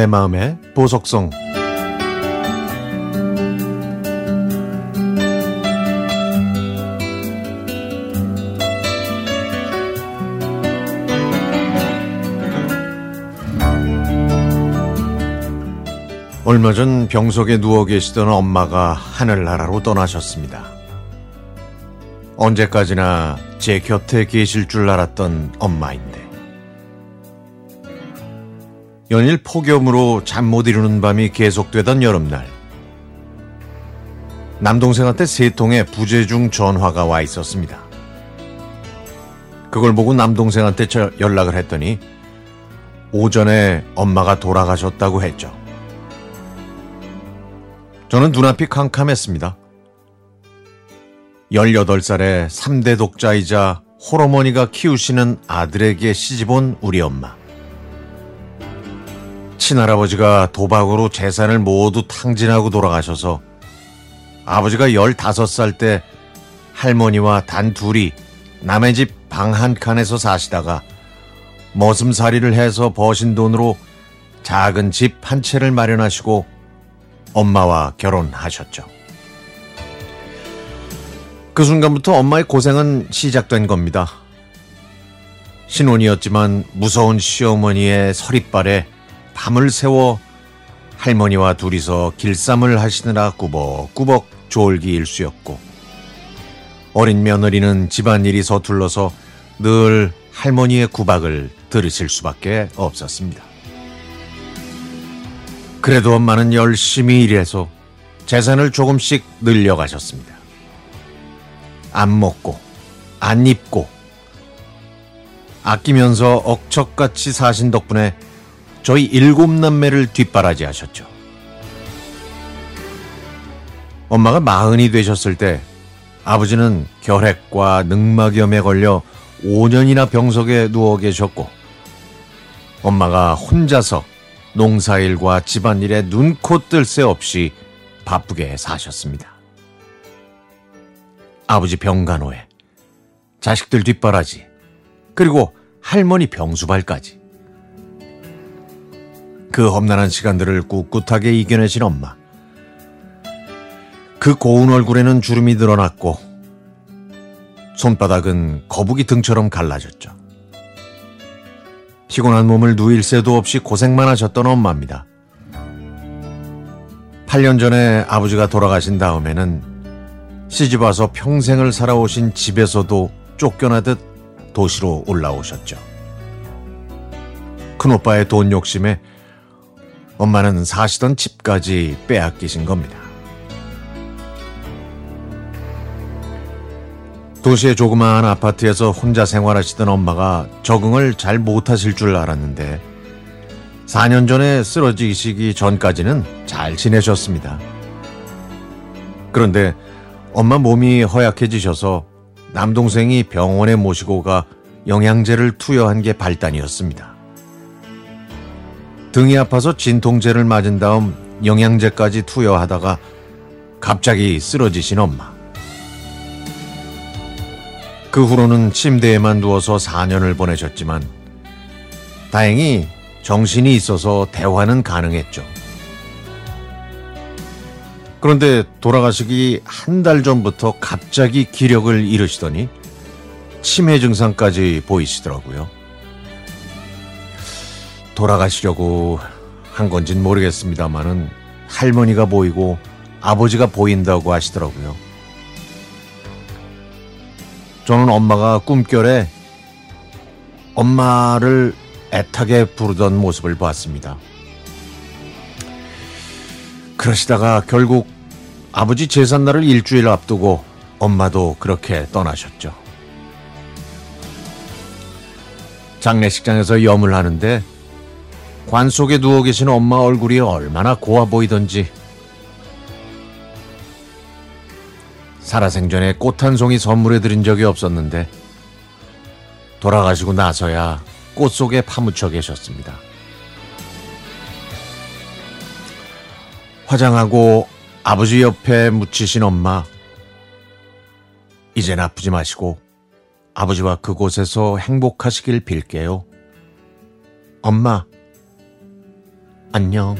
내 마음의 보석성 얼마 전 병석에 누워 계시던 엄마가 하늘나라로 떠나셨습니다. 언제까지나 제 곁에 계실 줄 알았던 엄마인데. 연일 폭염으로 잠 못 이루는 밤이 계속되던 여름날. 남동생한테 세 통의 부재중 전화가 와 있었습니다. 그걸 보고 남동생한테 연락을 했더니 오전에 엄마가 돌아가셨다고 했죠. 저는 눈앞이 캄캄했습니다. 18살의 3대 독자이자 홀어머니가 키우시는 아들에게 시집온 우리 엄마. 친할아버지가 도박으로 재산을 모두 탕진하고 돌아가셔서 아버지가 15살 때 할머니와 단 둘이 남의 집 방 한 칸에서 사시다가 머슴살이를 해서 버신 돈으로 작은 집 한 채를 마련하시고 엄마와 결혼하셨죠. 그 순간부터 엄마의 고생은 시작된 겁니다. 신혼이었지만 무서운 시어머니의 서리발에 밤을 새워 할머니와 둘이서 길쌈을 하시느라 꾸벅꾸벅 졸기 일수였고 어린 며느리는 집안일이 서툴러서 늘 할머니의 구박을 들으실 수밖에 없었습니다. 그래도 엄마는 열심히 일해서 재산을 조금씩 늘려가셨습니다. 안 먹고, 안 입고, 아끼면서 억척같이 사신 덕분에 저희 일곱 남매를 뒷바라지 하셨죠. 엄마가 마흔이 되셨을 때 아버지는 결핵과 늑막염에 걸려 5년이나 병석에 누워 계셨고 엄마가 혼자서 농사일과 집안일에 눈코 뜰 새 없이 바쁘게 사셨습니다. 아버지 병간호에 자식들 뒷바라지 그리고 할머니 병수발까지 그 험난한 시간들을 꿋꿋하게 이겨내신 엄마 그 고운 얼굴에는 주름이 늘어났고 손바닥은 거북이 등처럼 갈라졌죠. 피곤한 몸을 누일 새도 없이 고생만 하셨던 엄마입니다. 8년 전에 아버지가 돌아가신 다음에는 시집 와서 평생을 살아오신 집에서도 쫓겨나듯 도시로 올라오셨죠. 큰오빠의 돈 욕심에 엄마는 사시던 집까지 빼앗기신 겁니다. 도시의 조그마한 아파트에서 혼자 생활하시던 엄마가 적응을 잘 못하실 줄 알았는데 4년 전에 쓰러지시기 전까지는 잘 지내셨습니다. 그런데 엄마 몸이 허약해지셔서 남동생이 병원에 모시고 가 영양제를 투여한 게 발단이었습니다. 등이 아파서 진통제를 맞은 다음 영양제까지 투여하다가 갑자기 쓰러지신 엄마. 그 후로는 침대에만 누워서 4년을 보내셨지만 다행히 정신이 있어서 대화는 가능했죠. 그런데 돌아가시기 한 달 전부터 갑자기 기력을 잃으시더니 치매 증상까지 보이시더라고요. 돌아가시려고 한 건진 모르겠습니다만은 할머니가 보이고 아버지가 보인다고 하시더라고요. 저는 엄마가 꿈결에 엄마를 애타게 부르던 모습을 보았습니다. 그러시다가 결국 아버지 제삿날을 일주일 앞두고 엄마도 그렇게 떠나셨죠. 장례식장에서 염을 하는데 관 속에 누워 계신 엄마 얼굴이 얼마나 고와 보이던지 살아생전에 꽃 한 송이 선물해 드린 적이 없었는데 돌아가시고 나서야 꽃 속에 파묻혀 계셨습니다. 화장하고 아버지 옆에 묻히신 엄마. 이젠 아프지 마시고 아버지와 그곳에서 행복하시길 빌게요. 엄마, 안녕.